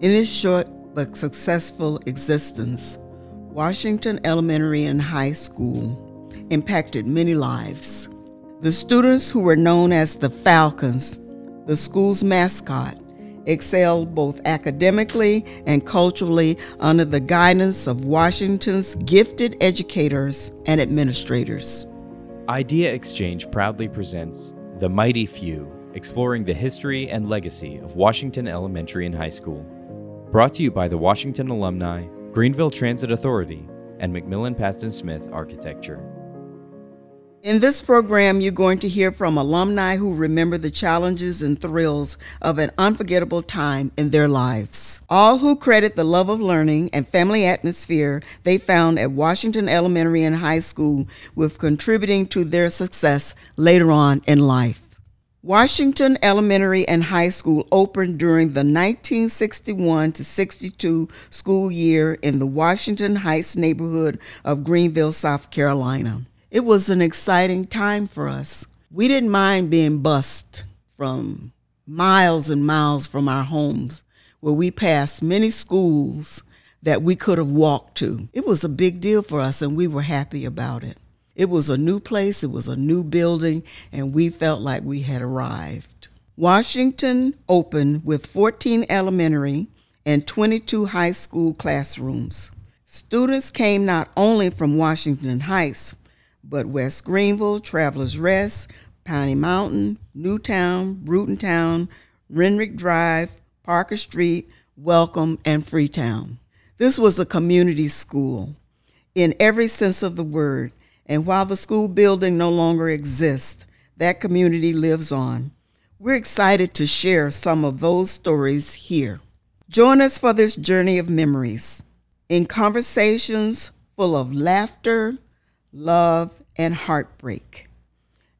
In its short but successful existence, Washington Elementary and High School impacted many lives. The students who were known as the Falcons, the school's mascot, excelled both academically and culturally under the guidance of Washington's gifted educators and administrators. Idea Exchange proudly presents The Mighty Few, exploring the history and legacy of Washington Elementary and High School. Brought to you by the Washington Alumni, Greenville Transit Authority, and McMillan Pazdan Smith Architecture. In this program, you're going to hear from alumni who remember the challenges and thrills of an unforgettable time in their lives. All who credit the love of learning and family atmosphere they found at Washington Elementary and High School with contributing to their success later on in life. Washington Elementary and High School opened during the 1961 to 62 school year in the Washington Heights neighborhood of Greenville, South Carolina. It was an exciting time for us. We didn't mind being bused from miles and miles from our homes, where we passed many schools that we could have walked to. It was a big deal for us, and we were happy about it. It was a new place, it was a new building, and we felt like we had arrived. Washington opened with 14 elementary and 22 high school classrooms. Students came not only from Washington Heights, but West Greenville, Travelers Rest, Piney Mountain, Newtown, Brutontown, Renwick Drive, Parker Street, Welcome, and Freetown. This was a community school in every sense of the word, and while the school building no longer exists, that community lives on. We're excited to share some of those stories here. Join us for this journey of memories in conversations full of laughter, love, and heartbreak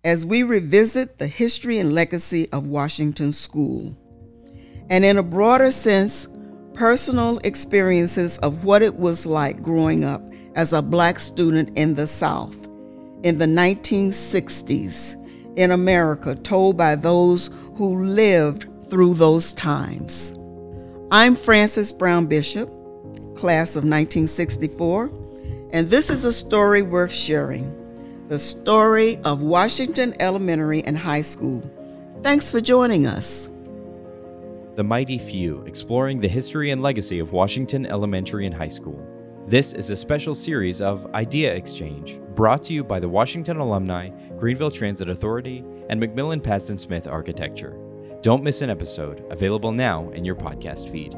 as we revisit the history and legacy of Washington School. And in a broader sense, personal experiences of what it was like growing up as a black student in the South in the 1960s in America, told by those who lived through those times. I'm Frances Brown Bishop, class of 1964 and this is a story worth sharing the story of Washington Elementary and High School. Thanks for joining us. The Mighty Few, exploring the history and legacy of Washington Elementary and High School. This is a special series of Idea Exchange, brought to you by the Washington Alumni, Greenville Transit Authority, and McMillan Pazdan Smith Architecture. Don't miss an episode, available now in your podcast feed.